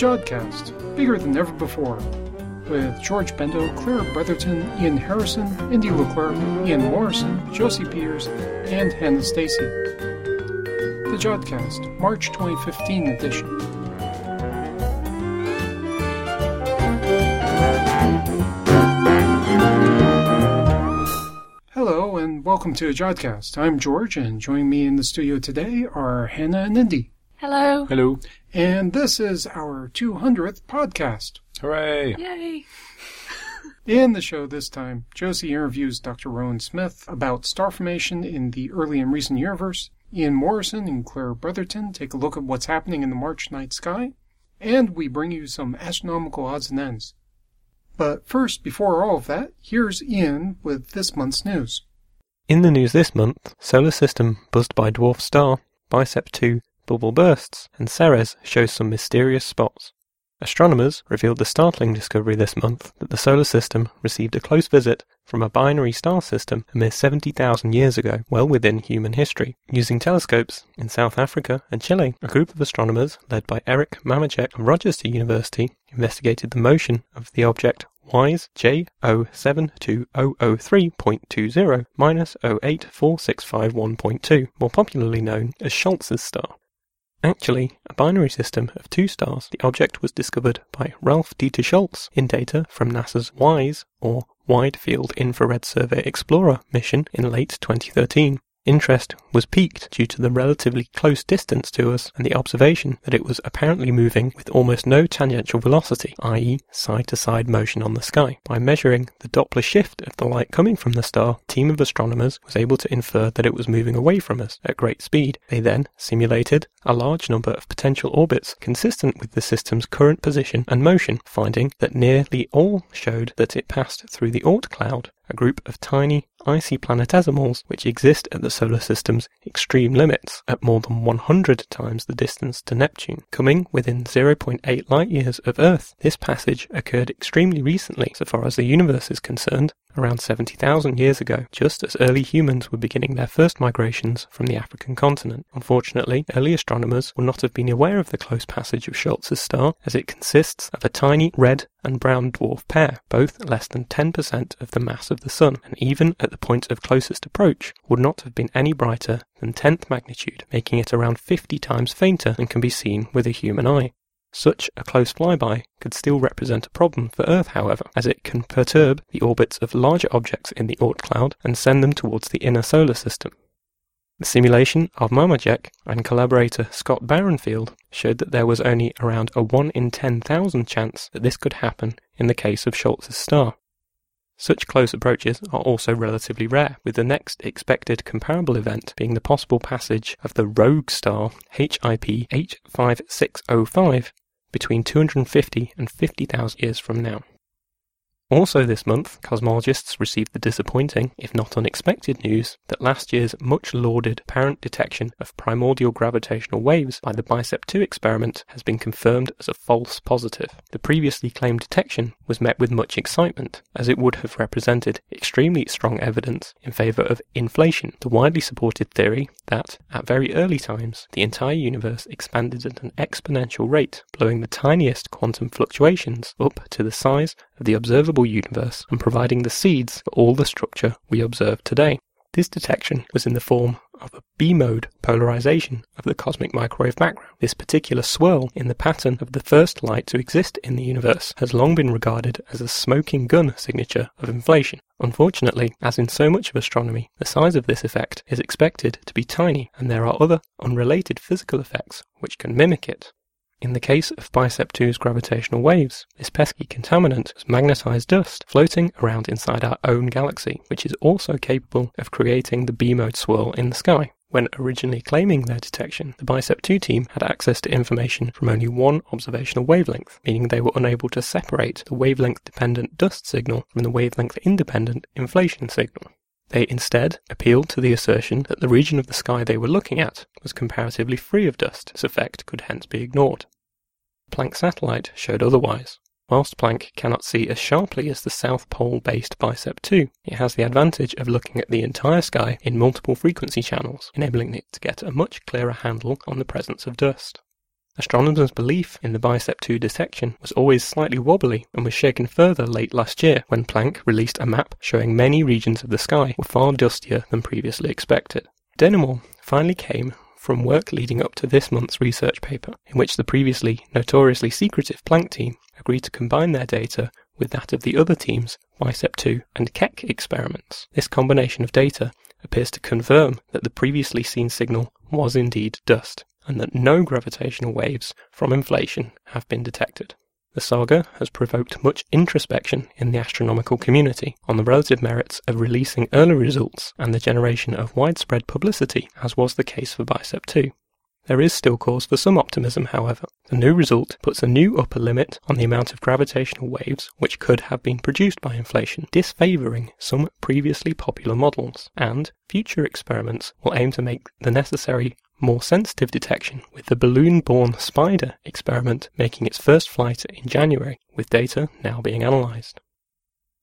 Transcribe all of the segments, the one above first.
Jodcast, bigger than ever before, with George Bendo, Claire Bretherton, Ian Harrison, Indy Leclerc, Ian Morison, Josie Peters, and Hannah Stacy. The Jodcast, March 2015 edition. Hello and welcome to a Jodcast. I'm George, and joining me in the studio today are Hannah and Indy. Hello. Hello. And this is our 200th podcast. Hooray. Yay. In the show this time, Josie interviews Dr. Rowan Smith about star formation in the early and recent universe. Ian Morison and Claire Bretherton take a look at what's happening in the March night sky. And we bring you some astronomical odds and ends. But first, before all of that, here's Ian with this month's news. In the news this month, solar system buzzed by dwarf star, Bicep 2 bubble bursts, and Ceres shows some mysterious spots. Astronomers revealed the startling discovery this month that the solar system received a close visit from a binary star system a mere 70,000 years ago, well within human history. Using telescopes in South Africa and Chile, a group of astronomers led by Eric Mamajek of Rochester University investigated the motion of the object WISE J072003.20 minus 084651.2, more popularly known as Scholz's star. Actually, a binary system of two stars, the object was discovered by Ralph Dieter Scholz in data from NASA's WISE, or Wide Field Infrared Survey Explorer mission in late 2013. Interest was piqued due to the relatively close distance to us and the observation that it was apparently moving with almost no tangential velocity, i.e., side to side motion on the sky. By measuring the Doppler shift of the light coming from the star, a team of astronomers was able to infer that it was moving away from us at great speed. They then simulated a large number of potential orbits consistent with the system's current position and motion, finding that nearly all showed that it passed through the Oort cloud a group of tiny, icy planetesimals which exist at the solar system's extreme limits at more than 100 times the distance to Neptune, coming within 0.8 light years of Earth. This passage occurred extremely recently, so far as the universe is concerned, around 70,000 years ago, just as early humans were beginning their first migrations from the African continent. Unfortunately, early astronomers would not have been aware of the close passage of Scholz's star, as it consists of a tiny red and brown dwarf pair, both less than 10% of the mass of the Sun, and even at the point of closest approach, would not have been any brighter than 10th magnitude, making it around 50 times fainter than can be seen with a human eye. Such a close flyby could still represent a problem for Earth, however, as it can perturb the orbits of larger objects in the Oort cloud and send them towards the inner solar system. The simulation of Mamajek and collaborator Scott Barenfeld showed that there was only around a 1 in 10,000 chance that this could happen in the case of Scholz's star. Such close approaches are also relatively rare, with the next expected comparable event being the possible passage of the rogue star HIP 85605 between 250 and 50,000 years from now. Also this month, cosmologists received the disappointing, if not unexpected news that last year's much lauded apparent detection of primordial gravitational waves by the BICEP 2 experiment has been confirmed as a false positive. The previously claimed detection was met with much excitement, as it would have represented extremely strong evidence in favour of inflation, the widely supported theory that, at very early times, the entire universe expanded at an exponential rate, blowing the tiniest quantum fluctuations up to the size of the observable universe and providing the seeds for all the structure we observe today. This detection was in the form of a B-mode polarization of the cosmic microwave background. This particular swirl in the pattern of the first light to exist in the universe has long been regarded as a smoking gun signature of inflation. Unfortunately, as in so much of astronomy, the size of this effect is expected to be tiny, and there are other unrelated physical effects which can mimic it. In the case of Bicep 2's gravitational waves, this pesky contaminant was magnetized dust floating around inside our own galaxy, which is also capable of creating the B-mode swirl in the sky. When originally claiming their detection, the Bicep 2 team had access to information from only one observational wavelength, meaning they were unable to separate the wavelength dependent dust signal from the wavelength independent inflation signal. They instead appealed to the assertion that the region of the sky they were looking at was comparatively free of dust. its effect could hence be ignored. Planck satellite showed otherwise. Whilst Planck cannot see as sharply as the South Pole based Bicep 2, it has the advantage of looking at the entire sky in multiple frequency channels, enabling it to get a much clearer handle on the presence of dust. Astronomers' belief in the Bicep 2 detection was always slightly wobbly and was shaken further late last year when Planck released a map showing many regions of the sky were far dustier than previously expected. Denouement finally came from work leading up to this month's research paper, in which the previously notoriously secretive Planck team agreed to combine their data with that of the other team's Bicep 2 and Keck experiments. This combination of data appears to confirm that the previously seen signal was indeed dust and that no gravitational waves from inflation have been detected. The saga has provoked much introspection in the astronomical community on the relative merits of releasing early results and the generation of widespread publicity, as was the case for Bicep 2. There is still cause for some optimism, however. The new result puts a new upper limit on the amount of gravitational waves which could have been produced by inflation, disfavouring some previously popular models, and future experiments will aim to make the necessary more sensitive detection, with the balloon borne spider experiment making its first flight in January, with data now being analysed.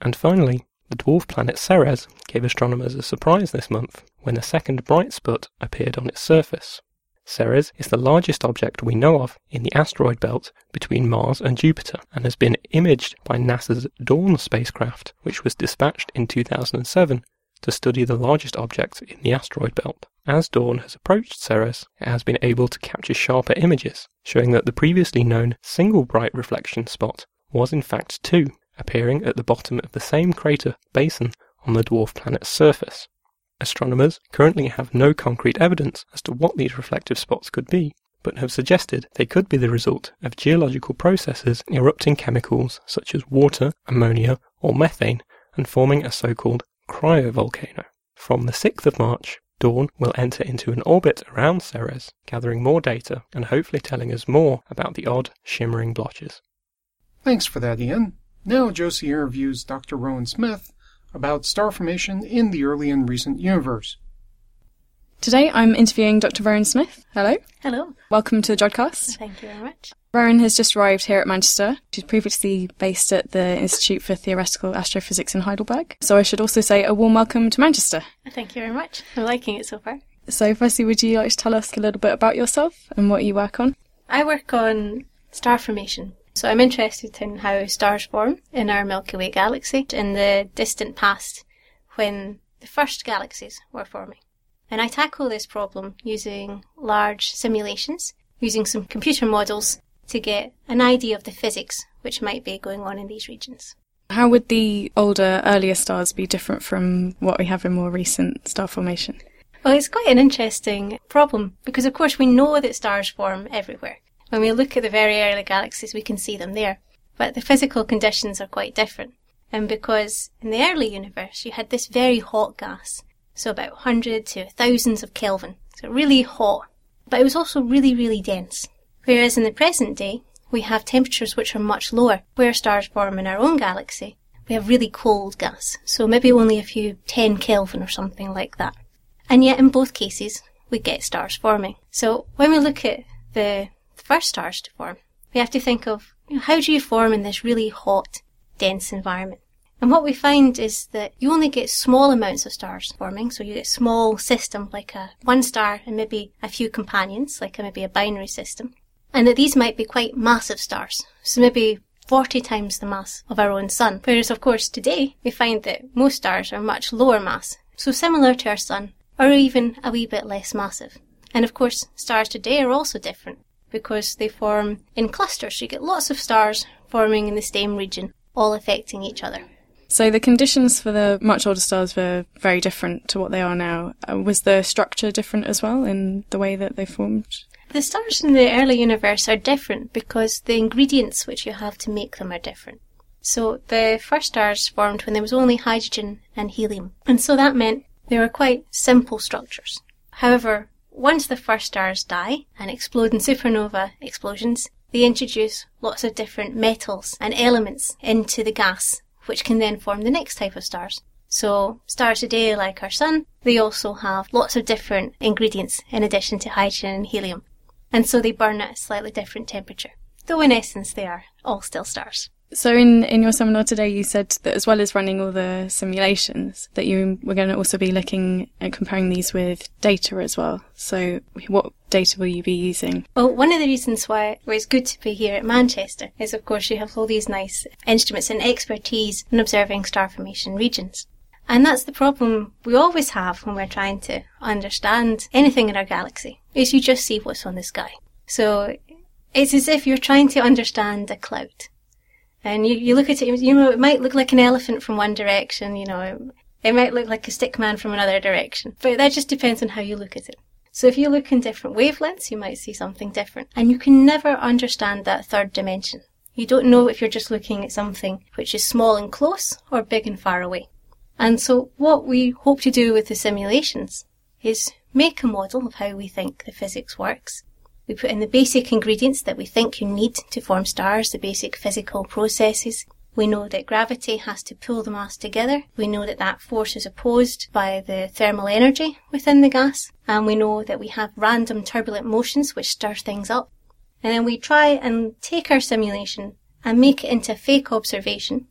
And finally, the dwarf planet Ceres gave astronomers a surprise this month when a second bright spot appeared on its surface. Ceres is the largest object we know of in the asteroid belt between Mars and Jupiter and has been imaged by NASA's Dawn spacecraft, which was dispatched in 2007 to study the largest object in the asteroid belt. As Dawn has approached Ceres, it has been able to capture sharper images, showing that the previously known single bright reflection spot was in fact two, appearing at the bottom of the same crater basin on the dwarf planet's surface. Astronomers currently have no concrete evidence as to what these reflective spots could be, but have suggested they could be the result of geological processes erupting chemicals such as water, ammonia, or methane and forming a so called cryovolcano. From the 6th of March, Dawn will enter into an orbit around Ceres, gathering more data and hopefully telling us more about the odd, shimmering blotches. Thanks for that, Ian. Now Josie interviews Dr. Rowan Smith about star formation in the early and recent universe. Today I'm interviewing Dr. Rowan Smith. Hello. Hello. Welcome to the Jodcast. Thank you very much. Rowan has just arrived here at Manchester. She's previously based at the Institute for Theoretical Astrophysics in Heidelberg. So I should also say a warm welcome to Manchester. Thank you very much. I'm liking it so far. So firstly, would you like to tell us a little bit about yourself and what you work on? I work on star formation. So I'm interested in how stars form in our Milky Way galaxy in the distant past when the first galaxies were forming. And I tackle this problem using large simulations, using some computer models to get an idea of the physics which might be going on in these regions. How would the older, earlier stars be different from what we have in more recent star formation? Well, it's quite an interesting problem because, of course, we know that stars form everywhere. When we look at the very early galaxies, we can see them there. But the physical conditions are quite different. And because in the early universe, you had this very hot gas, so about 100 to thousands of Kelvin, so really hot, but it was also really, really dense. Whereas in the present day, we have temperatures which are much lower. Where stars form in our own galaxy, we have really cold gas, so maybe only a few 10 Kelvin or something like that. And yet in both cases, we get stars forming. So when we look at the first stars to form, we have to think of you know, how do you form in this really hot, dense environment? And what we find is that you only get small amounts of stars forming, so you get a small system like a one star and maybe a few companions, like a, maybe a binary system and that these might be quite massive stars, so maybe 40 times the mass of our own sun. Whereas, of course, today we find that most stars are much lower mass, so similar to our sun, or even a wee bit less massive. And of course, stars today are also different because they form in clusters, so you get lots of stars forming in the same region, all affecting each other. So the conditions for the much older stars were very different to what they are now. Uh, was the structure different as well in the way that they formed? The stars in the early universe are different because the ingredients which you have to make them are different. So the first stars formed when there was only hydrogen and helium, and so that meant they were quite simple structures. However, once the first stars die and explode in supernova explosions, they introduce lots of different metals and elements into the gas, which can then form the next type of stars. So stars today, like our sun, they also have lots of different ingredients in addition to hydrogen and helium and so they burn at a slightly different temperature, though in essence they are all still stars. So in, in your seminar today, you said that as well as running all the simulations, that you were going to also be looking at comparing these with data as well. So what data will you be using? Well, one of the reasons why it's good to be here at Manchester is, of course, you have all these nice instruments and expertise in observing star formation regions. And that's the problem we always have when we're trying to understand anything in our galaxy, is you just see what's on the sky. So it's as if you're trying to understand a cloud and you, you look at it, you know, it might look like an elephant from one direction, you know, it might look like a stick man from another direction, but that just depends on how you look at it. So if you look in different wavelengths, you might see something different. And you can never understand that third dimension. You don't know if you're just looking at something which is small and close or big and far away. And so what we hope to do with the simulations is make a model of how we think the physics works we put in the basic ingredients that we think you need to form stars, the basic physical processes. We know that gravity has to pull the mass together. We know that that force is opposed by the thermal energy within the gas. And we know that we have random turbulent motions which stir things up. And then we try and take our simulation and make it into a fake observation.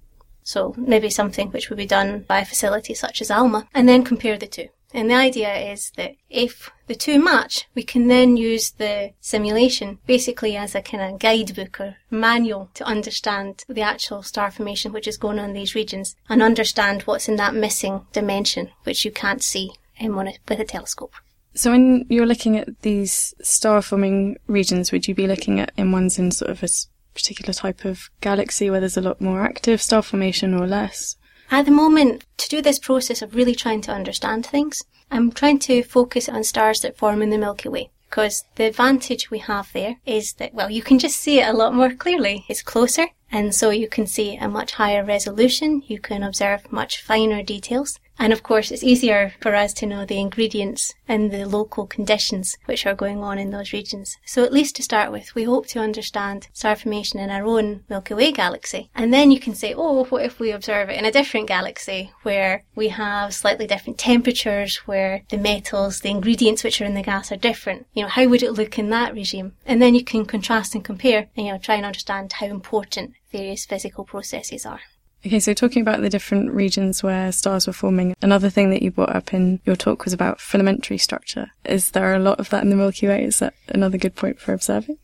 So maybe something which would be done by a facility such as ALMA and then compare the two. And the idea is that if the two match, we can then use the simulation basically as a kind of guidebook or manual to understand the actual star formation which is going on in these regions and understand what's in that missing dimension which you can't see um, a, with a telescope. So when you're looking at these star forming regions, would you be looking at in ones in sort of a particular type of galaxy where there's a lot more active star formation or less? At the moment, to do this process of really trying to understand things, I'm trying to focus on stars that form in the Milky Way. Because the advantage we have there is that, well, you can just see it a lot more clearly. It's closer, and so you can see a much higher resolution. You can observe much finer details. And of course, it's easier for us to know the ingredients and the local conditions which are going on in those regions. So at least to start with, we hope to understand star formation in our own Milky Way galaxy. And then you can say, oh, what if we observe it in a different galaxy where we have slightly different temperatures, where the metals, the ingredients which are in the gas are different? You know, how would it look in that regime? And then you can contrast and compare and, you know, try and understand how important various physical processes are. Okay, so talking about the different regions where stars were forming, another thing that you brought up in your talk was about filamentary structure. Is there a lot of that in the Milky Way? Is that another good point for observing?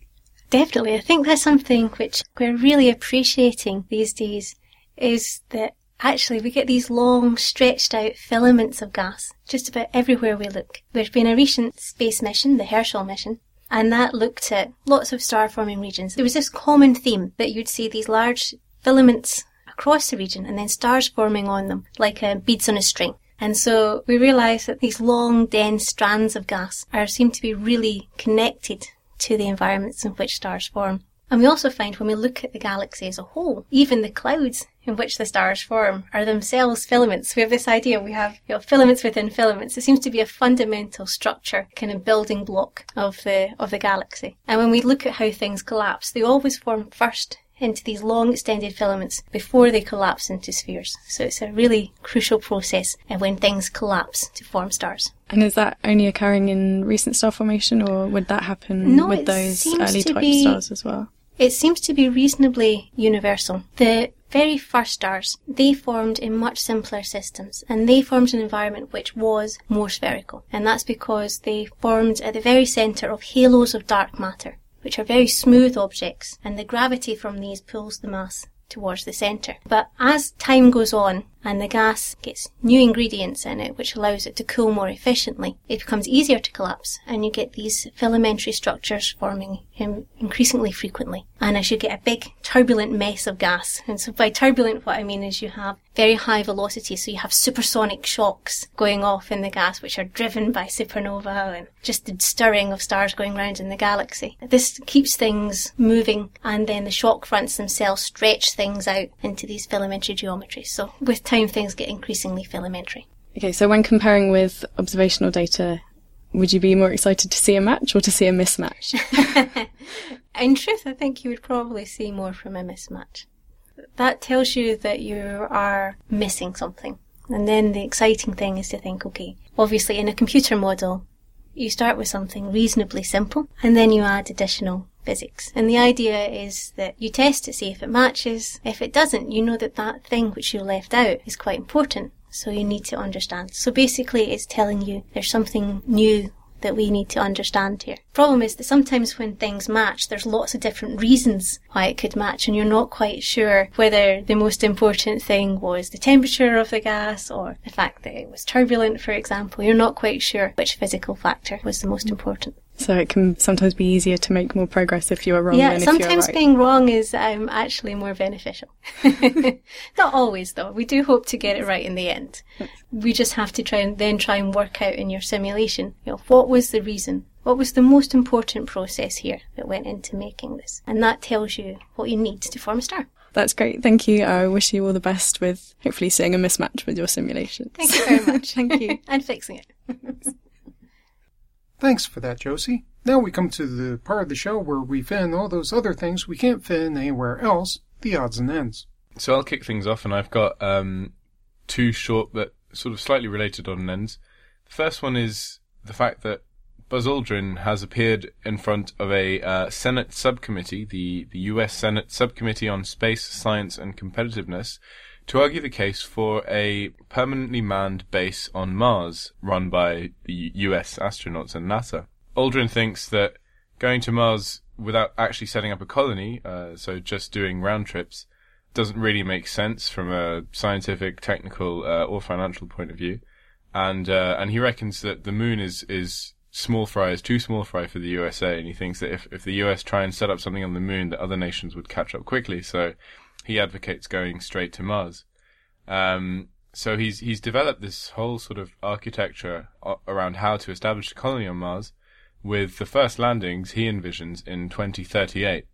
Definitely. I think that's something which we're really appreciating these days is that actually we get these long stretched out filaments of gas just about everywhere we look. There's been a recent space mission, the Herschel mission, and that looked at lots of star forming regions. There was this common theme that you'd see these large filaments across the region and then stars forming on them, like uh, beads on a string. And so we realise that these long, dense strands of gas are seem to be really connected to the environments in which stars form. And we also find when we look at the galaxy as a whole, even the clouds in which the stars form are themselves filaments. We have this idea, we have you know, filaments within filaments. It seems to be a fundamental structure, kind of building block of the, of the galaxy. And when we look at how things collapse, they always form first into these long extended filaments before they collapse into spheres. So it's a really crucial process and when things collapse to form stars. And is that only occurring in recent star formation or would that happen no, with those early type be, stars as well? It seems to be reasonably universal. The very first stars, they formed in much simpler systems and they formed an environment which was more spherical. And that's because they formed at the very centre of halos of dark matter which are very smooth objects, and the gravity from these pulls the mass towards the centre. But as time goes on and the gas gets new ingredients in it, which allows it to cool more efficiently, it becomes easier to collapse and you get these filamentary structures forming um, increasingly frequently. And as you get a big turbulent mess of gas, and so by turbulent what I mean is you have very high velocity, so you have supersonic shocks going off in the gas which are driven by supernova and just the stirring of stars going round in the galaxy. This keeps things moving and then the shock fronts themselves stretch things out into these filamentary geometries. So with time things get increasingly filamentary. Okay, so when comparing with observational data, would you be more excited to see a match or to see a mismatch? In truth, I think you would probably see more from a mismatch. That tells you that you are missing something. And then the exciting thing is to think, okay, obviously in a computer model, you start with something reasonably simple and then you add additional physics. And the idea is that you test to see if it matches. If it doesn't, you know that that thing which you left out is quite important. So you need to understand. So basically it's telling you there's something new that we need to understand here. Problem is that sometimes when things match, there's lots of different reasons why it could match, and you're not quite sure whether the most important thing was the temperature of the gas or the fact that it was turbulent, for example. You're not quite sure which physical factor was the most important. So it can sometimes be easier to make more progress if you are wrong. Yeah, sometimes right. being wrong is um, actually more beneficial. Not always, though. We do hope to get it right in the end. We just have to try and then try and work out in your simulation, you know, what was the reason? What was the most important process here that went into making this? And that tells you what you need to form a star. That's great. Thank you. I wish you all the best with hopefully seeing a mismatch with your simulations. Thank you very much. Thank you. and fixing it. Thanks for that, Josie. Now we come to the part of the show where we fit in all those other things we can't fit in anywhere else, the odds and ends. So I'll kick things off, and I've got um, two short but sort of slightly related on ends. The first one is the fact that Buzz Aldrin has appeared in front of a uh, Senate subcommittee, the, the U.S. Senate Subcommittee on Space, Science and Competitiveness, to argue the case for a permanently manned base on Mars run by the US astronauts and NASA. Aldrin thinks that going to Mars without actually setting up a colony, uh, so just doing round trips, doesn't really make sense from a scientific, technical, uh, or financial point of view. And uh, and he reckons that the moon is is small fry is too small fry for the USA, and he thinks that if if the US try and set up something on the moon, that other nations would catch up quickly. So he advocates going straight to Mars. Um, so he's he's developed this whole sort of architecture around how to establish a colony on Mars, with the first landings he envisions in 2038.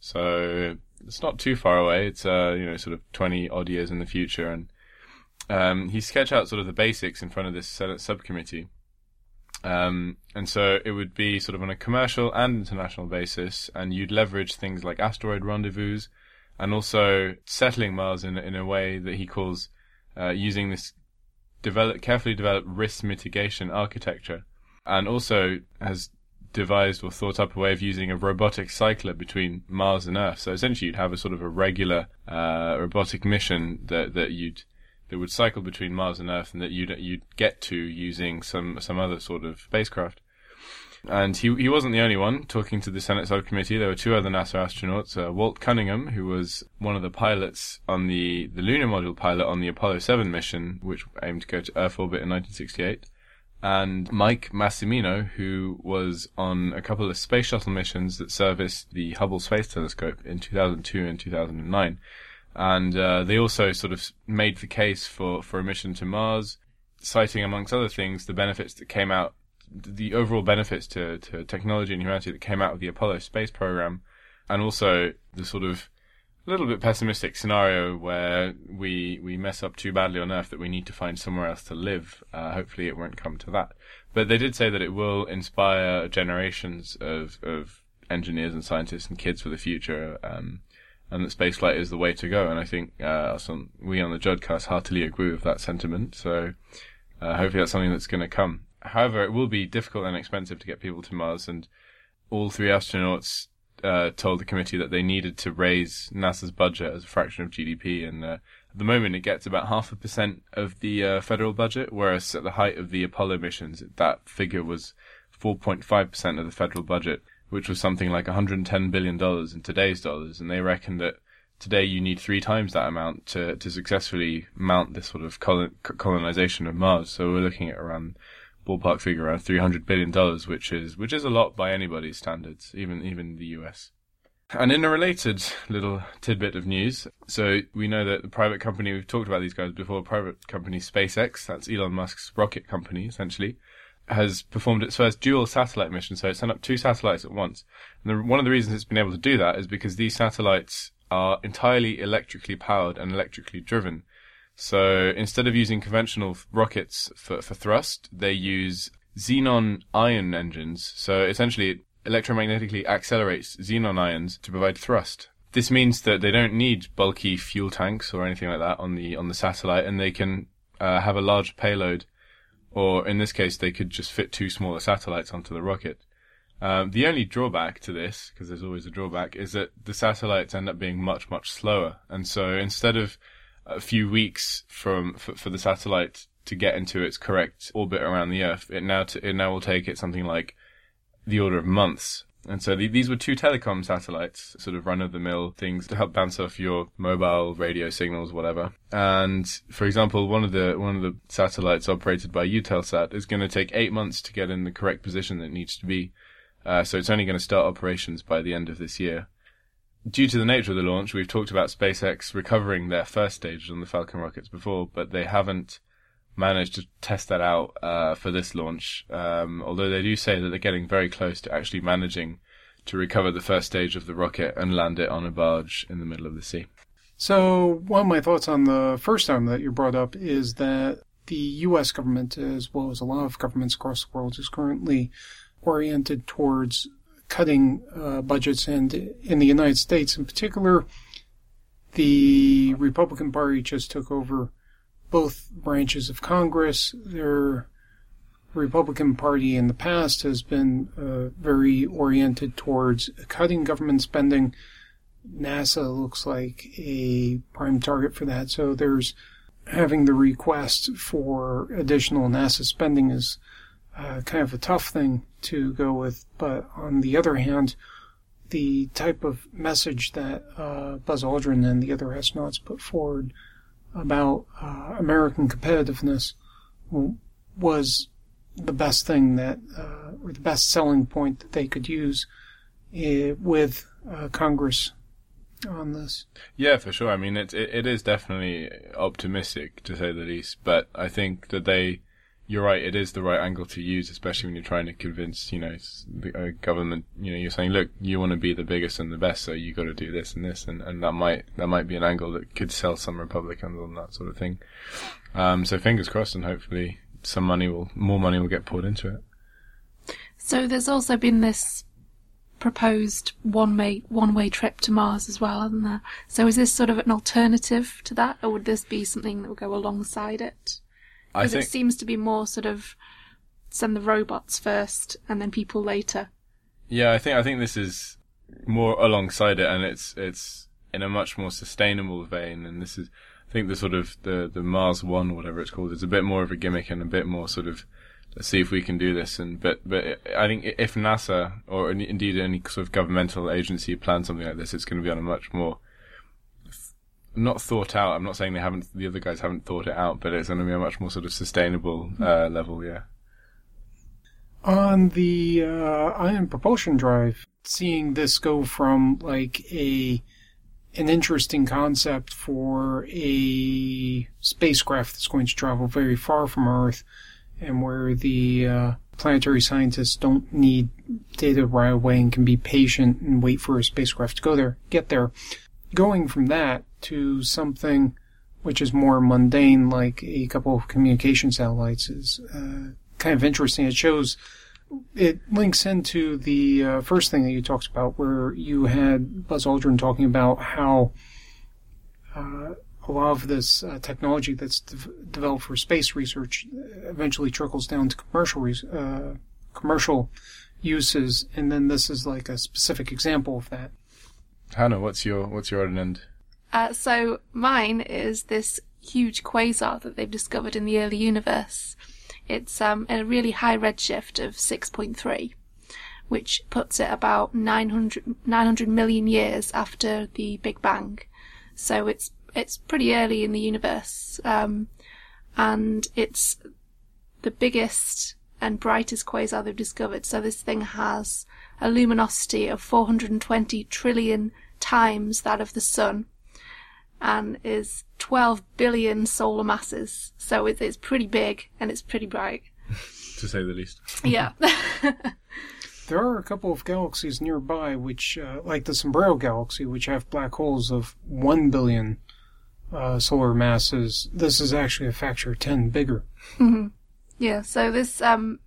So it's not too far away. It's uh you know sort of 20 odd years in the future, and um, he sketched out sort of the basics in front of this Senate subcommittee. Um, and so it would be sort of on a commercial and international basis, and you'd leverage things like asteroid rendezvous, and also settling Mars in in a way that he calls uh, using this develop carefully developed risk mitigation architecture, and also has devised or thought up a way of using a robotic cycler between Mars and Earth. So essentially, you'd have a sort of a regular uh, robotic mission that that you'd that would cycle between Mars and Earth, and that you'd you'd get to using some some other sort of spacecraft. And he he wasn't the only one talking to the Senate subcommittee. There were two other NASA astronauts, uh, Walt Cunningham, who was one of the pilots on the the lunar module pilot on the Apollo 7 mission, which aimed to go to Earth orbit in 1968, and Mike Massimino, who was on a couple of space shuttle missions that serviced the Hubble Space Telescope in 2002 and 2009. And uh, they also sort of made the case for, for a mission to Mars, citing, amongst other things, the benefits that came out the overall benefits to, to technology and humanity that came out of the Apollo space program, and also the sort of a little bit pessimistic scenario where we we mess up too badly on Earth that we need to find somewhere else to live. Uh, hopefully, it won't come to that. But they did say that it will inspire generations of of engineers and scientists and kids for the future. Um, and that spaceflight is the way to go. And I think uh, us on, we on the Jodcast heartily agree with that sentiment. So uh, hopefully that's something that's going to come. However, it will be difficult and expensive to get people to Mars, and all three astronauts uh, told the committee that they needed to raise NASA's budget as a fraction of GDP, and uh, at the moment it gets about half a percent of the uh, federal budget, whereas at the height of the Apollo missions, that figure was 4.5 percent of the federal budget, which was something like 110 billion dollars in today's dollars, and they reckon that today you need three times that amount to to successfully mount this sort of colon- colonization of Mars. So we're looking at around ballpark figure around 300 billion dollars, which is which is a lot by anybody's standards, even even the US. And in a related little tidbit of news, so we know that the private company we've talked about these guys before, private company SpaceX, that's Elon Musk's rocket company essentially, has performed its first dual satellite mission. So it sent up two satellites at once. And the, one of the reasons it's been able to do that is because these satellites are entirely electrically powered and electrically driven. So instead of using conventional rockets for, for thrust, they use xenon ion engines. So essentially, it electromagnetically accelerates xenon ions to provide thrust. This means that they don't need bulky fuel tanks or anything like that on the on the satellite, and they can uh, have a large payload. Or in this case, they could just fit two smaller satellites onto the rocket. Um, the only drawback to this, because there's always a drawback, is that the satellites end up being much, much slower. And so instead of a few weeks from for, for the satellite to get into its correct orbit around the Earth, it now t- it now will take it something like the order of months. And so the, these were two telecom satellites, sort of run of the mill things to help bounce off your mobile radio signals, whatever. And for example, one of the one of the satellites operated by Eutelsat is going to take eight months to get in the correct position that it needs to be. Uh, so it's only going to start operations by the end of this year. Due to the nature of the launch, we've talked about SpaceX recovering their first stage on the Falcon rockets before, but they haven't managed to test that out uh, for this launch. Um, although they do say that they're getting very close to actually managing to recover the first stage of the rocket and land it on a barge in the middle of the sea. So, one of my thoughts on the first time that you brought up is that the U.S. government, as well as a lot of governments across the world, is currently oriented towards cutting uh, budgets, and in the United States, in particular, the Republican Party just took over both branches of Congress. Their Republican Party in the past has been uh, very oriented towards cutting government spending. NASA looks like a prime target for that. So there's having the request for additional NASA spending is uh, kind of a tough thing to go with. But on the other hand, the type of message that uh, Buzz Aldrin and the other astronauts put forward about uh, American competitiveness was the best thing that, uh, or the best selling point that they could use uh, with uh, Congress on this. Yeah, for sure. I mean, it it is definitely optimistic to say the least, but I think that they, you're right, it is the right angle to use, especially when you're trying to convince, you know, the government. You know, you're saying, look, you want to be the biggest and the best, so you got to do this and this, and, and that might that might be an angle that could sell some Republicans on that sort of thing. Um, so fingers crossed, and hopefully some money will, more money will get poured into it. So there's also been this proposed one way one way trip to Mars as well, hasn't there? So is this sort of an alternative to that, or would this be something that would go alongside it? Because think- it seems to be more sort of send the robots first and then people later. Yeah, I think I think this is more alongside it, and it's it's in a much more sustainable vein. And this is, I think, the sort of the the Mars One, or whatever it's called, is a bit more of a gimmick and a bit more sort of let's see if we can do this. And but but I think if NASA or indeed any sort of governmental agency plans something like this, it's going to be on a much more not thought out. I'm not saying they haven't, the other guys haven't thought it out, but it's going to be a much more sort of sustainable uh, level. Yeah. On the uh, ion propulsion drive, seeing this go from like a an interesting concept for a spacecraft that's going to travel very far from Earth, and where the uh, planetary scientists don't need data right away and can be patient and wait for a spacecraft to go there, get there. Going from that to something which is more mundane, like a couple of communication satellites, is uh, kind of interesting. It shows, it links into the uh, first thing that you talked about, where you had Buzz Aldrin talking about how uh, a lot of this uh, technology that's de- developed for space research eventually trickles down to commercial res- uh, commercial uses, and then this is like a specific example of that. Hannah, what's your what's your end? Uh, so mine is this huge quasar that they've discovered in the early universe. It's um, a really high redshift of 6.3, which puts it about 900, 900 million years after the Big Bang. So it's it's pretty early in the universe, um, and it's the biggest and brightest quasar they've discovered. So this thing has a luminosity of 420 trillion times that of the sun and is 12 billion solar masses. So it, it's pretty big and it's pretty bright. To say the least. Yeah. There are a couple of galaxies nearby, which, uh, like the Sombrero Galaxy, which have black holes of 1 billion uh, solar masses. This is actually a factor of 10 bigger. yeah. So this um,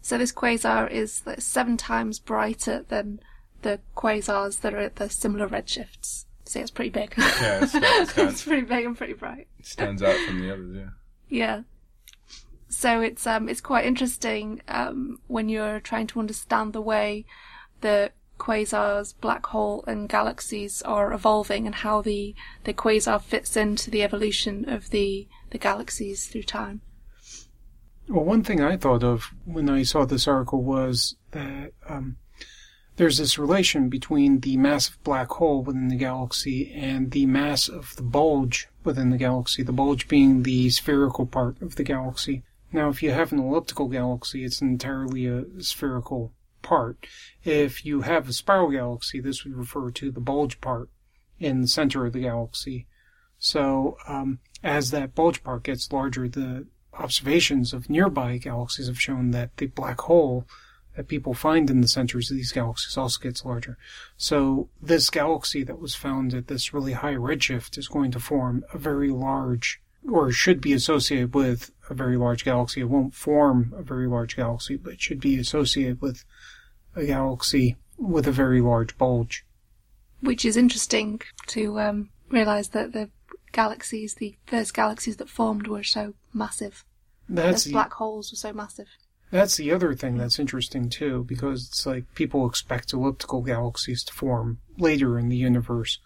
so this quasar is like seven times brighter than the quasars that are at the similar redshifts. So it's pretty big. Yeah, it stands, it's pretty big and pretty bright. It stands out from the others. Yeah. Yeah. So it's um it's quite interesting um when you're trying to understand the way the quasars, black hole, and galaxies are evolving and how the the quasar fits into the evolution of the the galaxies through time. Well, one thing I thought of when I saw this article was that um, there's this relation between the massive black hole within the galaxy and the mass of the bulge within the galaxy, the bulge being the spherical part of the galaxy. Now, if you have an elliptical galaxy, it's entirely a spherical part. If you have a spiral galaxy, this would refer to the bulge part in the center of the galaxy. So, um, as that bulge part gets larger, the observations of nearby galaxies have shown that the black hole that people find in the centers of these galaxies also gets larger. So this galaxy that was found at this really high redshift is going to form a very large, or should be associated with a very large galaxy. It won't form a very large galaxy, but it should be associated with a galaxy with a very large bulge. Which is interesting to um, realize that the galaxies, the first galaxies that formed, were so massive. That's Those the, black holes were so massive. That's the other thing that's interesting too, because it's like people expect elliptical galaxies to form later in the universe,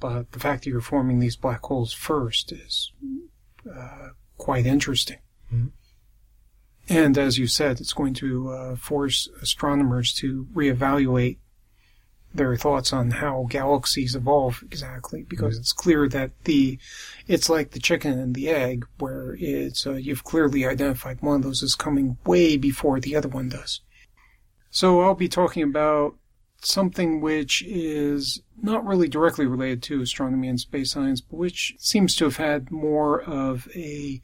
but the fact that you're forming these black holes first is uh, quite interesting. And as you said, it's going to uh, force astronomers to reevaluate their thoughts on how galaxies evolve exactly, because it's clear that the it's like the chicken and the egg, where it's uh, you've clearly identified one of those as coming way before the other one does. So I'll be talking about something which is not really directly related to astronomy and space science, but which seems to have had more of a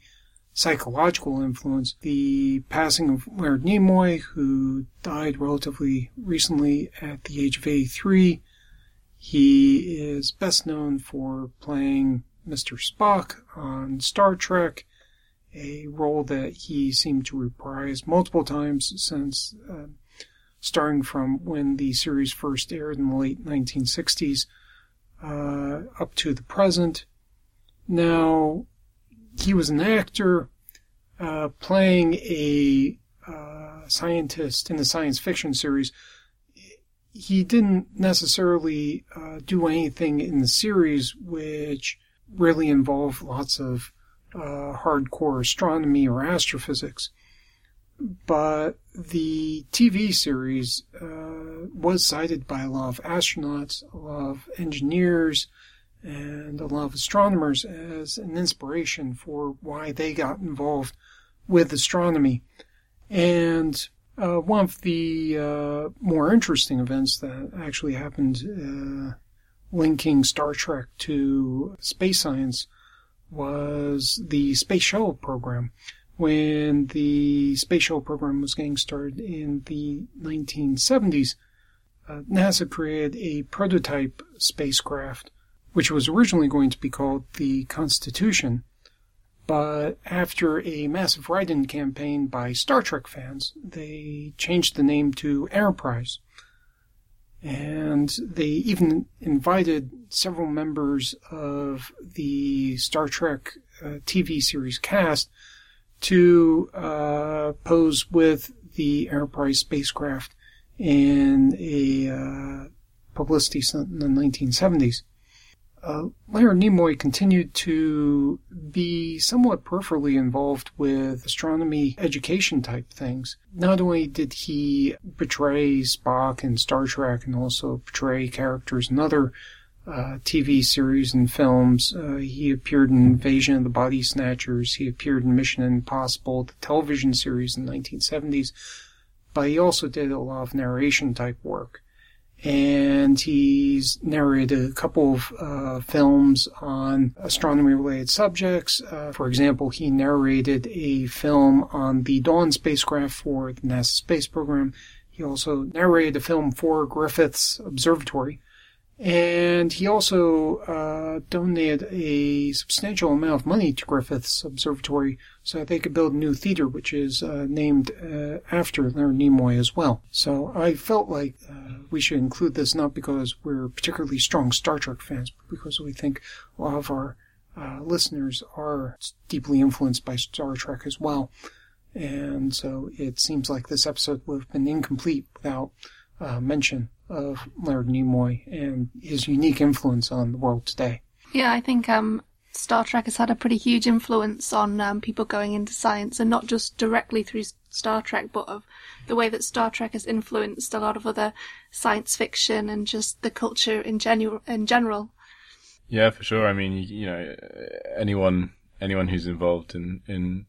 psychological influence. The passing of Leonard Nimoy, who died relatively recently at the age of 83. He is best known for playing Mr. Spock on Star Trek, a role that he seemed to reprise multiple times since uh, starting from when the series first aired in the late 1960s uh, up to the present. Now, he was an actor uh, playing a uh, scientist in the science fiction series. He didn't necessarily uh, do anything in the series which really involved lots of uh, hardcore astronomy or astrophysics. But the TV series uh, was cited by a lot of astronauts, a lot of engineers, and a lot of astronomers as an inspiration for why they got involved with astronomy. And uh, one of the uh, more interesting events that actually happened uh, linking Star Trek to space science was the Space Shuttle program. When the Space Shuttle program was getting started in the 1970s, uh, NASA created a prototype spacecraft which was originally going to be called the Constitution. But after a massive write in campaign by Star Trek fans, they changed the name to Enterprise. And they even invited several members of the Star Trek uh, TV series cast to uh, pose with the Enterprise spacecraft in a uh, publicity stunt in the 1970s uh, Leonard Nimoy continued to be somewhat peripherally involved with astronomy education type things. Not only did he portray Spock in Star Trek and also portray characters in other uh, TV series and films, uh, he appeared in Invasion of the Body Snatchers, he appeared in Mission Impossible, the television series in the 1970s, but he also did a lot of narration type work and he's narrated a couple of uh, films on astronomy related subjects. Uh, for example, he narrated a film on the Dawn spacecraft for the NASA space program. He also narrated a film for Griffith's Observatory. And he also uh, donated a substantial amount of money to Griffith's Observatory so they could build a new theater, which is uh, named uh, after Leonard Nimoy as well. So I felt like uh, we should include this not because we're particularly strong Star Trek fans, but because we think a lot of our uh, listeners are deeply influenced by Star Trek as well. And so it seems like this episode would have been incomplete without uh, mention of Leonard Nimoy and his unique influence on the world today. Yeah, I think um, Star Trek has had a pretty huge influence on um, people going into science, and not just directly through Star Trek, but of the way that Star Trek has influenced a lot of other science fiction and just the culture in general. In general. Yeah, for sure. I mean, you, you know, anyone anyone who's involved in in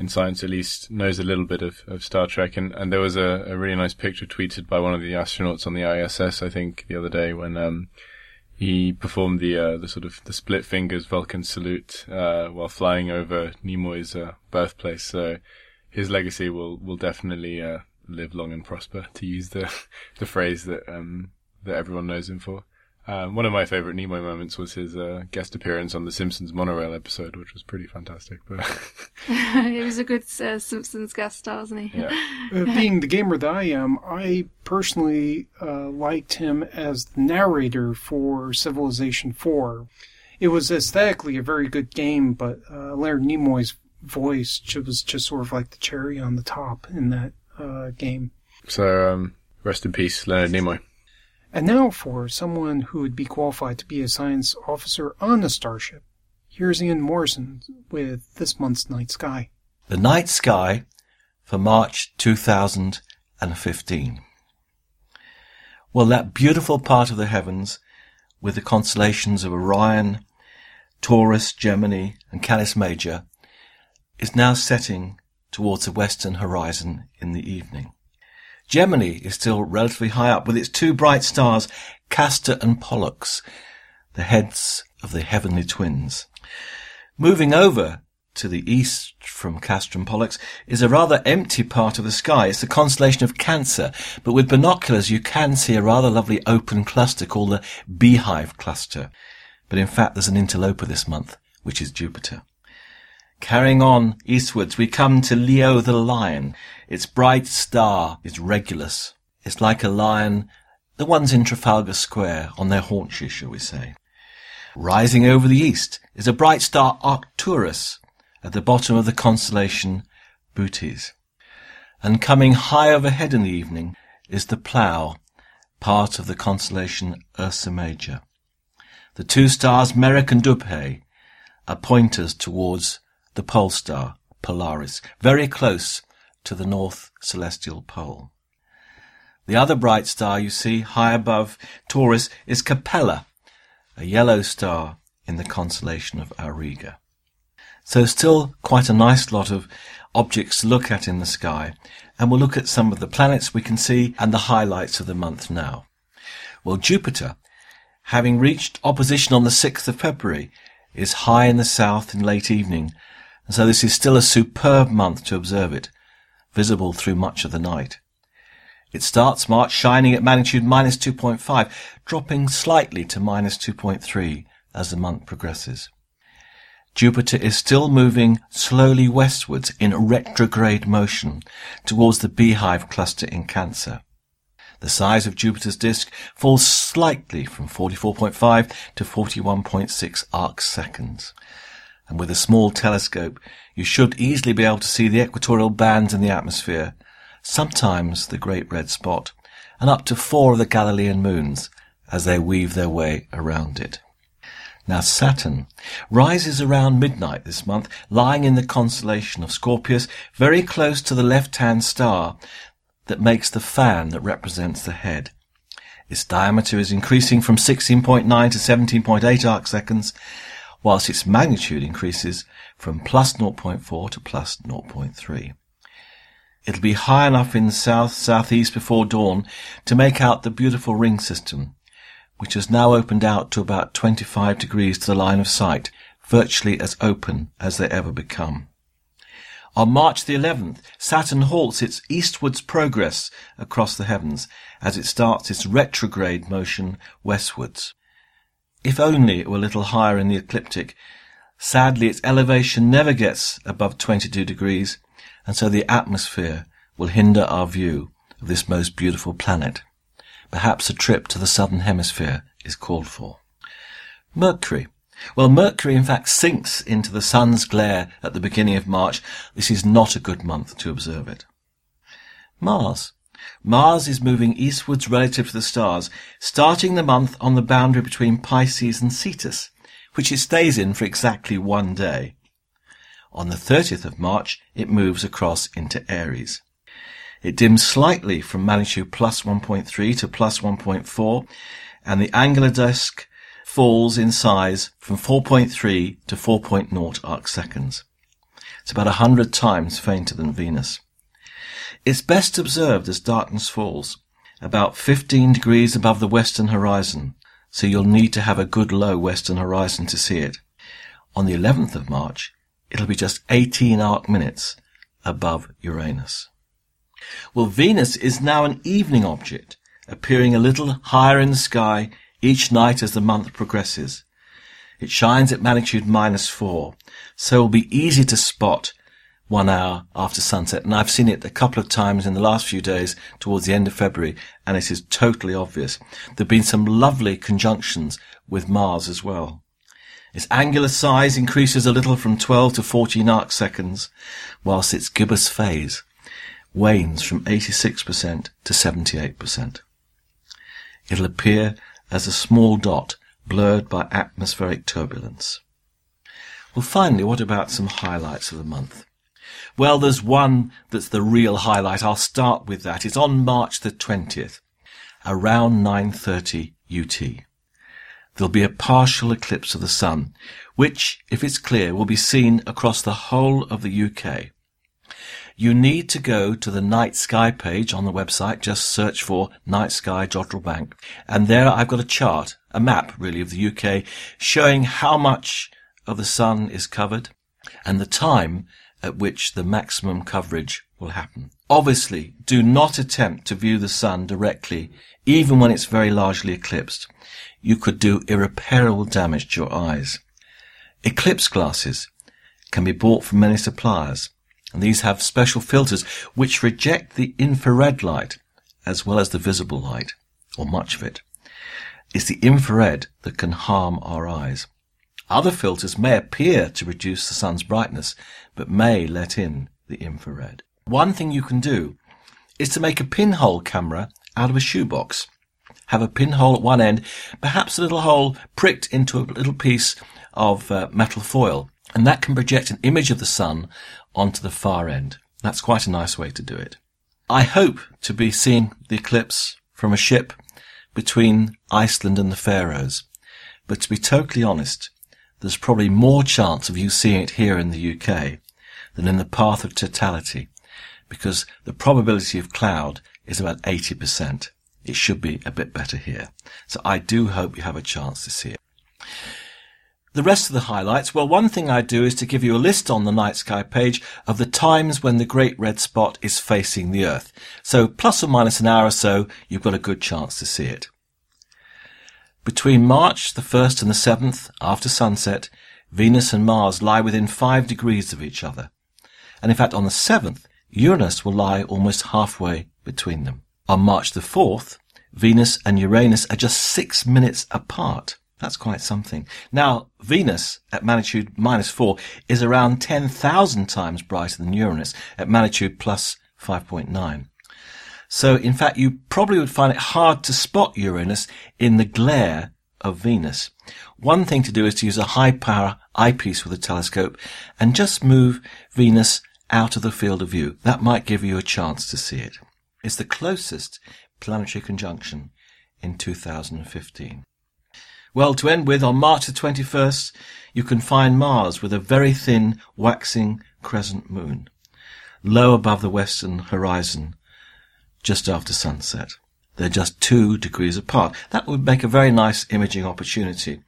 in science at least knows a little bit of, of Star Trek. And, and there was a, a really nice picture tweeted by one of the astronauts on the ISS, I think, the other day when um, he performed the uh, the sort of the split fingers Vulcan salute uh, while flying over Nimoy's uh, birthplace. So his legacy will will definitely uh, live long and prosper, to use the the phrase that um, that everyone knows him for. Um, one of my favourite Nimoy moments was his uh, guest appearance on the Simpsons monorail episode, which was pretty fantastic. But he was a good uh, Simpsons guest star, wasn't he? Yeah. uh, being the gamer that I am, I personally uh, liked him as the narrator for Civilization 4. It was aesthetically a very good game, but uh, Leonard Nimoy's voice was just sort of like the cherry on the top in that uh, game. So, um, rest in peace, Leonard Nimoy. And now for someone who would be qualified to be a science officer on a starship. Here's Ian Morison with this month's Night Sky. The Night Sky for March 2015. Well, that beautiful part of the heavens with the constellations of Orion, Taurus, Gemini, and Canis Major is now setting towards the western horizon in the evening. Gemini is still relatively high up with its two bright stars, Castor and Pollux, the heads of the heavenly twins. Moving over to the east from Castor and Pollux is a rather empty part of the sky. It's the constellation of Cancer, but with binoculars you can see a rather lovely open cluster called the Beehive Cluster. But in fact there's an interloper this month, which is Jupiter. Carrying on eastwards, we come to Leo the lion. Its bright star is Regulus. It's like a lion, the ones in Trafalgar Square, on their haunches, shall we say. Rising over the east is a bright star Arcturus at the bottom of the constellation Bootes. And coming high overhead in the evening is the Plough, part of the constellation Ursa Major. The two stars Merak and Dubhe are pointers towards the pole star Polaris, very close to the north celestial pole. The other bright star you see high above Taurus is Capella, a yellow star in the constellation of Auriga. So still quite a nice lot of objects to look at in the sky, and we'll look at some of the planets we can see and the highlights of the month now. Well, Jupiter, having reached opposition on the 6th of February, is high in the south in late evening and so this is still a superb month to observe it, visible through much of the night. It starts March shining at magnitude minus 2.5, dropping slightly to minus 2.3 as the month progresses. Jupiter is still moving slowly westwards in retrograde motion towards the beehive cluster in Cancer. The size of Jupiter's disk falls slightly from 44.5 to 41.6 arc seconds and with a small telescope you should easily be able to see the equatorial bands in the atmosphere, sometimes the great red spot, and up to four of the Galilean moons as they weave their way around it. Now Saturn rises around midnight this month, lying in the constellation of Scorpius, very close to the left-hand star that makes the fan that represents the head. Its diameter is increasing from 16.9 to 17.8 arc seconds, whilst its magnitude increases from plus 0.4 to plus 0.3. It'll be high enough in south southeast before dawn to make out the beautiful ring system, which has now opened out to about 25 degrees to the line of sight, virtually as open as they ever become. On March the 11th, Saturn halts its eastwards progress across the heavens as it starts its retrograde motion westwards. If only it were a little higher in the ecliptic. Sadly, its elevation never gets above 22 degrees, and so the atmosphere will hinder our view of this most beautiful planet. Perhaps a trip to the southern hemisphere is called for. Mercury. Well, Mercury in fact sinks into the sun's glare at the beginning of March. This is not a good month to observe it. Mars. Mars is moving eastwards relative to the stars, starting the month on the boundary between Pisces and Cetus, which it stays in for exactly one day. On the 30th of March, it moves across into Aries. It dims slightly from magnitude plus 1.3 to plus 1.4, and the angular disk falls in size from 4.3 to 4.0 arc seconds. It's about a hundred times fainter than Venus. It's best observed as darkness falls, about 15 degrees above the western horizon, so you'll need to have a good low western horizon to see it. On the 11th of March, it'll be just 18 arc minutes above Uranus. Well, Venus is now an evening object, appearing a little higher in the sky each night as the month progresses. It shines at magnitude minus four, so it will be easy to spot one hour after sunset. And I've seen it a couple of times in the last few days towards the end of February, and it is totally obvious. There have been some lovely conjunctions with Mars as well. Its angular size increases a little from 12 to 14 arc seconds, whilst its gibbous phase wanes from 86% to 78%. It'll appear as a small dot blurred by atmospheric turbulence. Well, finally, what about some highlights of the month? Well, there's one that's the real highlight. I'll start with that. It's on March the 20th, around 9.30 UT. There'll be a partial eclipse of the sun, which, if it's clear, will be seen across the whole of the UK you need to go to the night sky page on the website. Just search for night sky Jodrell Bank. And there I've got a chart, a map really of the UK showing how much of the sun is covered and the time at which the maximum coverage will happen. Obviously, do not attempt to view the sun directly, even when it's very largely eclipsed. You could do irreparable damage to your eyes. Eclipse glasses can be bought from many suppliers. And these have special filters which reject the infrared light as well as the visible light, or much of it. It's the infrared that can harm our eyes. Other filters may appear to reduce the sun's brightness, but may let in the infrared. One thing you can do is to make a pinhole camera out of a shoebox. Have a pinhole at one end, perhaps a little hole pricked into a little piece of uh, metal foil, and that can project an image of the sun onto the far end. That's quite a nice way to do it. I hope to be seeing the eclipse from a ship between Iceland and the Faroes. But to be totally honest, there's probably more chance of you seeing it here in the UK than in the path of totality, because the probability of cloud is about 80%. It should be a bit better here. So I do hope you have a chance to see it. The rest of the highlights, well, one thing I do is to give you a list on the night sky page of the times when the great red spot is facing the Earth. So plus or minus an hour or so, you've got a good chance to see it. Between March the 1st and the 7th, after sunset, Venus and Mars lie within five degrees of each other. And in fact, on the 7th, Uranus will lie almost halfway between them. On March the 4th, Venus and Uranus are just six minutes apart. That's quite something. Now, Venus at magnitude minus 4 is around 10,000 times brighter than Uranus at magnitude plus 5.9. So, in fact, you probably would find it hard to spot Uranus in the glare of Venus. One thing to do is to use a high power eyepiece with a telescope and just move Venus out of the field of view. That might give you a chance to see it. It's the closest planetary conjunction in 2015. Well, to end with, on March the 21st, you can find Mars with a very thin, waxing crescent moon, low above the western horizon, just after sunset. They're just two degrees apart. That would make a very nice imaging opportunity.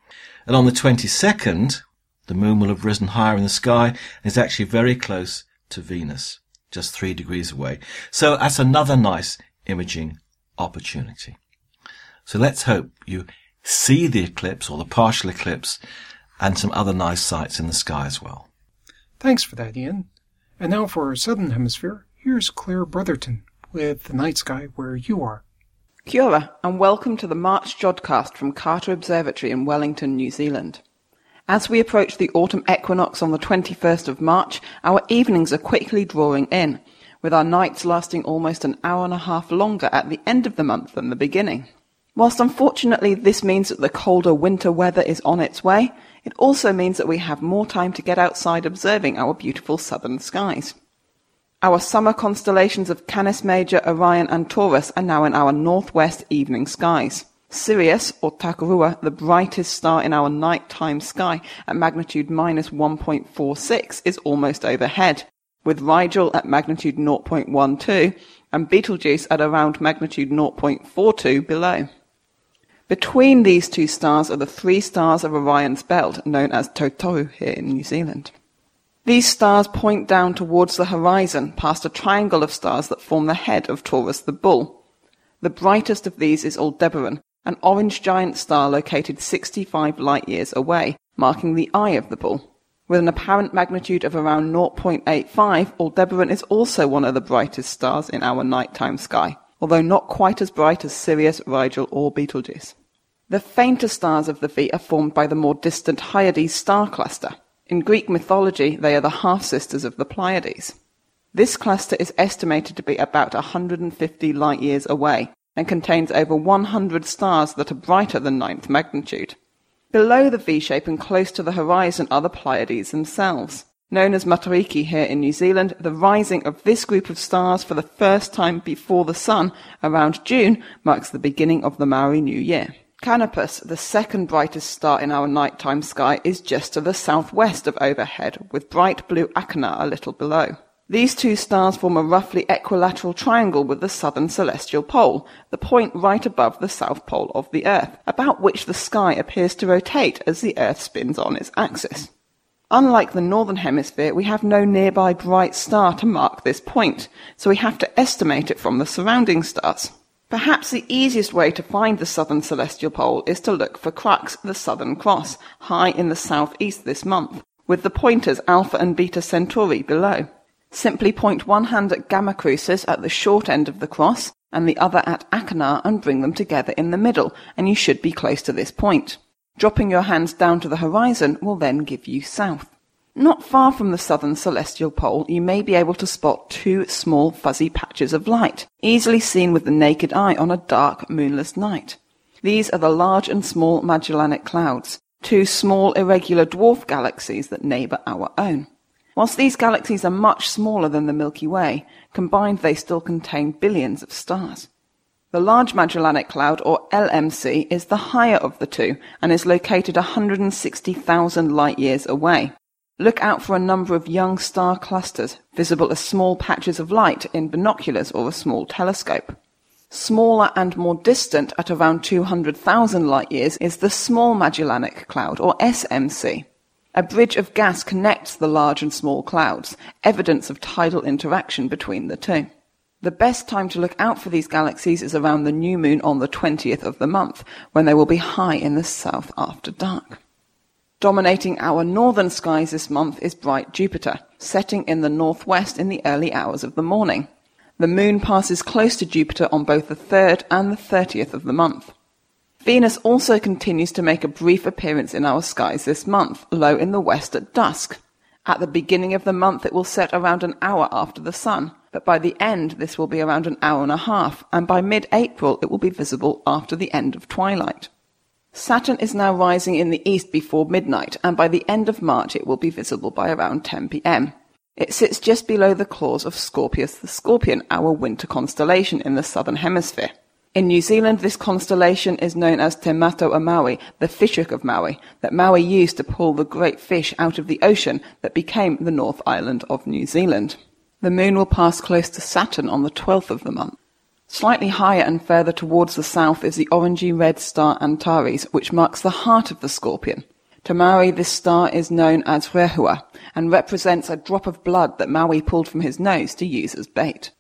And on the 22nd, the moon will have risen higher in the sky and is actually very close to Venus, just three degrees away. So that's another nice imaging opportunity. So let's hope you see the eclipse or the partial eclipse and some other nice sights in the sky as well. Thanks for that, Ian. And now for our southern hemisphere, here's Claire Bretherton with the night sky where you are. Kia ora, and welcome to the March Jodcast from Carter Observatory in Wellington, New Zealand. As we approach the autumn equinox on the 21st of March, our evenings are quickly drawing in, with our nights lasting almost an hour and a half longer at the end of the month than the beginning. Whilst unfortunately this means that the colder winter weather is on its way, it also means that we have more time to get outside observing our beautiful southern skies. Our summer constellations of Canis Major, Orion and Taurus are now in our northwest evening skies. Sirius, or Takurua, the brightest star in our nighttime sky at magnitude minus 1.46, is almost overhead, with Rigel at magnitude 0.12 and Betelgeuse at around magnitude 0.42 below. Between these two stars are the three stars of Orion's belt, known as Tautoru here in New Zealand. These stars point down towards the horizon, past a triangle of stars that form the head of Taurus the Bull. The brightest of these is Aldebaran, an orange giant star located 65 light years away, marking the eye of the Bull. With an apparent magnitude of around 0.85, Aldebaran is also one of the brightest stars in our nighttime sky, although not quite as bright as Sirius, Rigel, or Betelgeuse. The fainter stars of the V are formed by the more distant Hyades star cluster. In Greek mythology, they are the half-sisters of the Pleiades. This cluster is estimated to be about 150 light years away and contains over 100 stars that are brighter than ninth magnitude. Below the V shape and close to the horizon are the Pleiades themselves. Known as Matariki here in New Zealand, the rising of this group of stars for the first time before the sun around June marks the beginning of the Maori New Year. Canopus, the second brightest star in our nighttime sky, is just to the southwest of overhead, with bright blue Achernar a little below. These two stars form a roughly equilateral triangle with the southern celestial pole, the point right above the south pole of the Earth, about which the sky appears to rotate as the Earth spins on its axis. Unlike the northern hemisphere, we have no nearby bright star to mark this point, so we have to estimate it from the surrounding stars. Perhaps the easiest way to find the southern celestial pole is to look for Crux, the southern cross, high in the southeast this month, with the pointers Alpha and Beta Centauri below. Simply point one hand at Gamma Crucis at the short end of the cross and the other at Achernar and bring them together in the middle, and you should be close to this point. Dropping your hands down to the horizon will then give you south. Not far from the southern celestial pole, you may be able to spot two small fuzzy patches of light, easily seen with the naked eye on a dark, moonless night. These are the large and small Magellanic Clouds, two small irregular dwarf galaxies that neighbour our own. Whilst these galaxies are much smaller than the Milky Way, combined they still contain billions of stars. The Large Magellanic Cloud, or LMC, is the higher of the two and is located 160,000 light years away. Look out for a number of young star clusters, visible as small patches of light in binoculars or a small telescope. Smaller and more distant, at around 200,000 light years, is the Small Magellanic Cloud, or SMC. A bridge of gas connects the large and small clouds, evidence of tidal interaction between the two. The best time to look out for these galaxies is around the new moon on the 20th of the month, when they will be high in the south after dark. Dominating our northern skies this month is bright Jupiter, setting in the northwest in the early hours of the morning. The moon passes close to Jupiter on both the 3rd and the 30th of the month. Venus also continues to make a brief appearance in our skies this month, low in the west at dusk. At the beginning of the month it will set around an hour after the sun, but by the end this will be around an hour and a half, and by mid-April it will be visible after the end of twilight. Saturn is now rising in the east before midnight, and by the end of March it will be visible by around 10 pm. It sits just below the claws of Scorpius the Scorpion, our winter constellation in the southern hemisphere. In New Zealand, this constellation is known as Te Matau a Maui, the fishhook of Maui, that Maui used to pull the great fish out of the ocean that became the North Island of New Zealand. The moon will pass close to Saturn on the 12th of the month. Slightly higher and further towards the south is the orangey red star Antares, which marks the heart of the scorpion. To Maui, this star is known as Rehua and represents a drop of blood that Maui pulled from his nose to use as bait.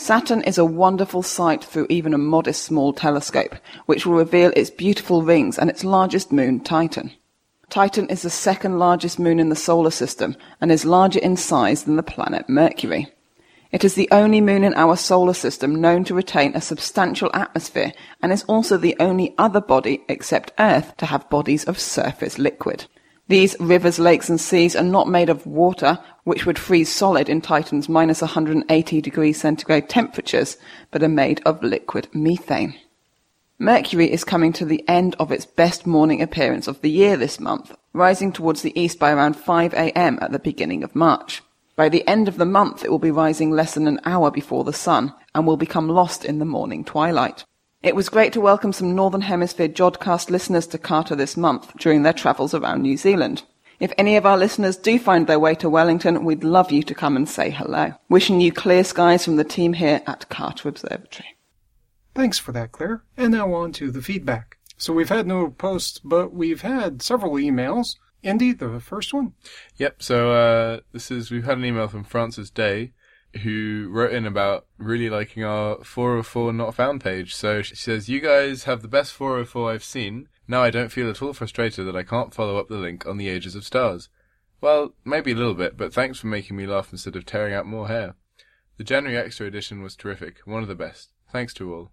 Saturn is a wonderful sight through even a modest small telescope, which will reveal its beautiful rings and its largest moon, Titan. Titan is the second largest moon in the solar system and is larger in size than the planet Mercury. It is the only moon in our solar system known to retain a substantial atmosphere and is also the only other body except Earth to have bodies of surface liquid. These rivers, lakes, and seas are not made of water, which would freeze solid in Titan's minus 180 degrees centigrade temperatures, but are made of liquid methane. Mercury is coming to the end of its best morning appearance of the year this month, rising towards the east by around 5 a.m. at the beginning of March. By the end of the month, it will be rising less than an hour before the sun and will become lost in the morning twilight. It was great to welcome some Northern Hemisphere Jodcast listeners to Carter this month during their travels around New Zealand. If any of our listeners do find their way to Wellington, we'd love you to come and say hello. Wishing you clear skies from the team here at Carter Observatory. Thanks for that, Claire. And now on to the feedback. So we've had no posts, but we've had several emails. Indy, the first one? Yep. So uh, this is we've had an email from Francis Day, who wrote in about really liking our 404 not found page. So she says, "You guys have the best 404 I've seen. Now I don't feel at all frustrated that I can't follow up the link on the Ages of Stars. Well, maybe a little bit, but thanks for making me laugh instead of tearing out more hair. The January Extra edition was terrific, one of the best. Thanks to all."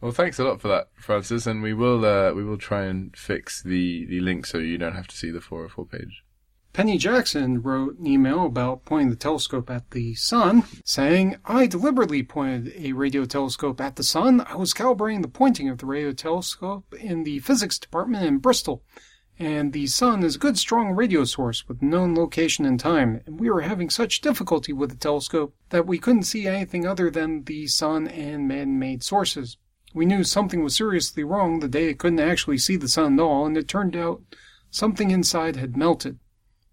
Well, thanks a lot for that, Francis, and we will uh, we will try and fix the, the link so you don't have to see the 404 page. Penny Jackson wrote an email about pointing the telescope at the sun, saying, I deliberately pointed a radio telescope at the sun. I was calibrating the pointing of the radio telescope in the physics department in Bristol. And the sun is a good strong radio source with known location and time, and we were having such difficulty with the telescope that we couldn't see anything other than the sun and man-made sources. We knew something was seriously wrong the day it couldn't actually see the sun at all, and it turned out something inside had melted.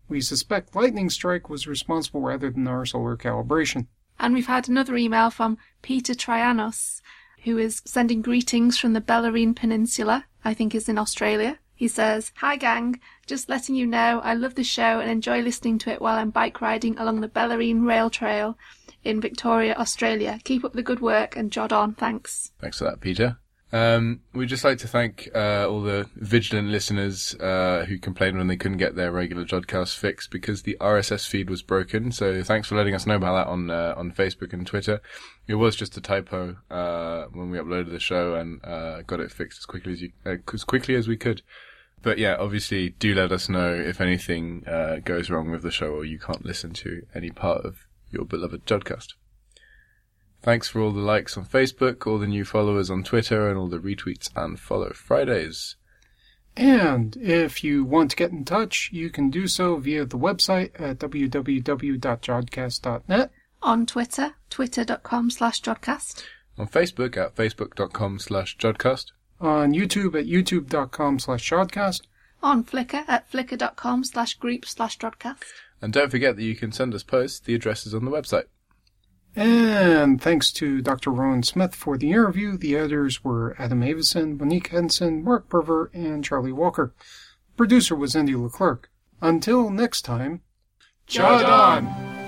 We suspect lightning strike was responsible rather than our solar calibration. And we've had another email from Peter Trianos, who is sending greetings from the Bellarine Peninsula, I think is in Australia. He says, Hi gang, just letting you know I love the show and enjoy listening to it while I'm bike riding along the Bellarine Rail Trail in Victoria, Australia. Keep up the good work and jod on. Thanks. Thanks for that, Peter. Um, we'd just like to thank uh, all the vigilant listeners uh, who complained when they couldn't get their regular Jodcast fixed because the RSS feed was broken. So thanks for letting us know about that on uh, on Facebook and Twitter. It was just a typo uh, when we uploaded the show and uh, got it fixed as quickly as you uh, as quickly as we could. But yeah, obviously, do let us know if anything goes wrong with the show or you can't listen to any part of your beloved Jodcast. Thanks for all the likes on Facebook, all the new followers on Twitter, and all the retweets and follow Fridays. And if you want to get in touch, you can do so via the website at www.jodcast.net. On Twitter, twitter.com slash jodcast. On Facebook at facebook.com slash jodcast. On YouTube at youtube.com slash jodcast. On Flickr at flickr.com slash group slash jodcast. And don't forget that you can send us posts. The address is on the website. And thanks to Dr. Rowan Smith for the interview. The editors were Adam Avison, Monique Henson, Mark Purver, and Charlie Walker. The producer was Andy Leclerc. Until next time, Jod on!